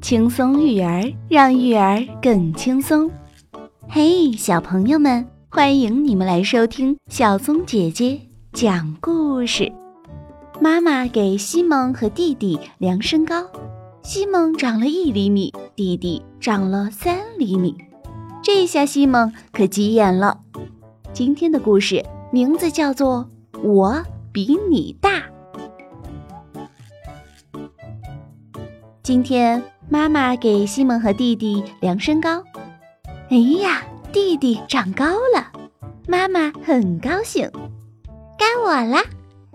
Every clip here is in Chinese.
轻松育儿，让育儿更轻松。嘿，小朋友们，欢迎你们来收听小松姐姐讲故事。妈妈给西蒙和弟弟量身高，西蒙长了一厘米，弟弟长了三厘米。这下西蒙可急眼了。今天的故事名字叫做《我比你大》。今天。妈妈给西蒙和弟弟量身高，哎呀，弟弟长高了，妈妈很高兴。该我啦，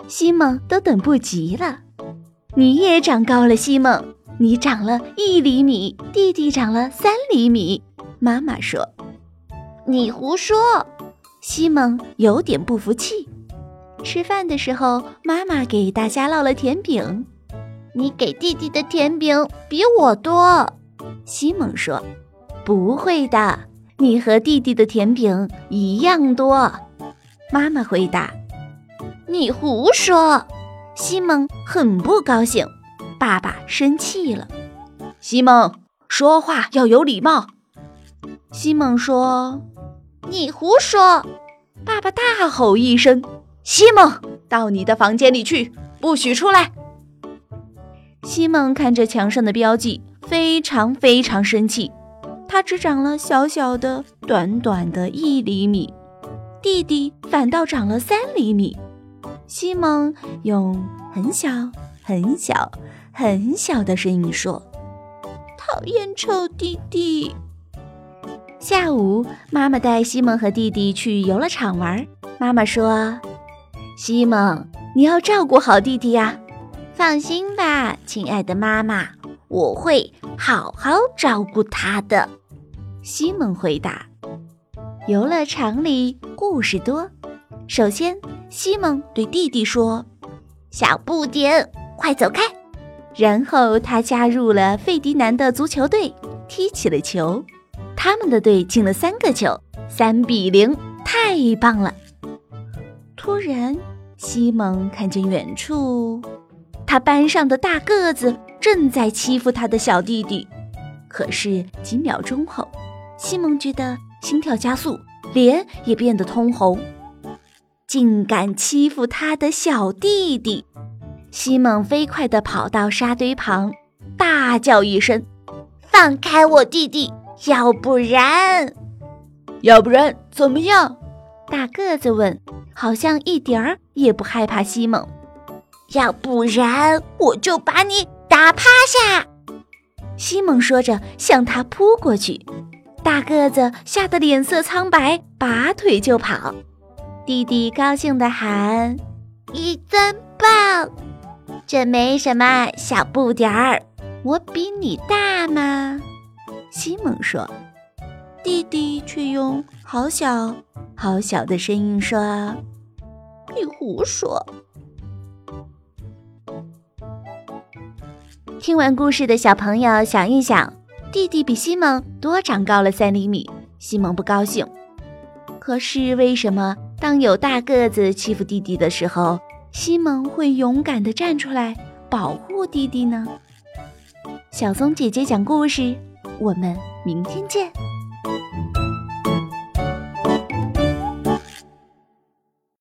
西蒙都等不及了。你也长高了，西蒙，你长了一厘米，弟弟长了三厘米。妈妈说：“你胡说。”西蒙有点不服气。吃饭的时候，妈妈给大家烙了甜饼。你给弟弟的甜饼比我多，西蒙说：“不会的，你和弟弟的甜饼一样多。”妈妈回答：“你胡说。”西蒙很不高兴，爸爸生气了。西蒙说话要有礼貌。西蒙说：“你胡说！”爸爸大吼一声：“西蒙，到你的房间里去，不许出来！”西蒙看着墙上的标记，非常非常生气。他只长了小小的、短短的一厘米，弟弟反倒长了三厘米。西蒙用很小、很小、很小的声音说：“讨厌臭弟弟。”下午，妈妈带西蒙和弟弟去游乐场玩。妈妈说：“西蒙，你要照顾好弟弟呀。”放心吧，亲爱的妈妈，我会好好照顾他的。西蒙回答。游乐场里故事多。首先，西蒙对弟弟说：“小不点，快走开。”然后他加入了费迪南的足球队，踢起了球。他们的队进了三个球，三比零，太棒了。突然，西蒙看见远处。他班上的大个子正在欺负他的小弟弟，可是几秒钟后，西蒙觉得心跳加速，脸也变得通红。竟敢欺负他的小弟弟！西蒙飞快地跑到沙堆旁，大叫一声：“放开我弟弟！要不然……要不然怎么样？”大个子问，好像一点儿也不害怕西蒙。要不然我就把你打趴下！西蒙说着，向他扑过去。大个子吓得脸色苍白，拔腿就跑。弟弟高兴地喊：“你真棒！这没什么，小不点儿，我比你大吗？”西蒙说。弟弟却用好小好小的声音说：“你胡说！”听完故事的小朋友想一想，弟弟比西蒙多长高了三厘米，西蒙不高兴。可是为什么当有大个子欺负弟弟的时候，西蒙会勇敢地站出来保护弟弟呢？小松姐姐讲故事，我们明天见。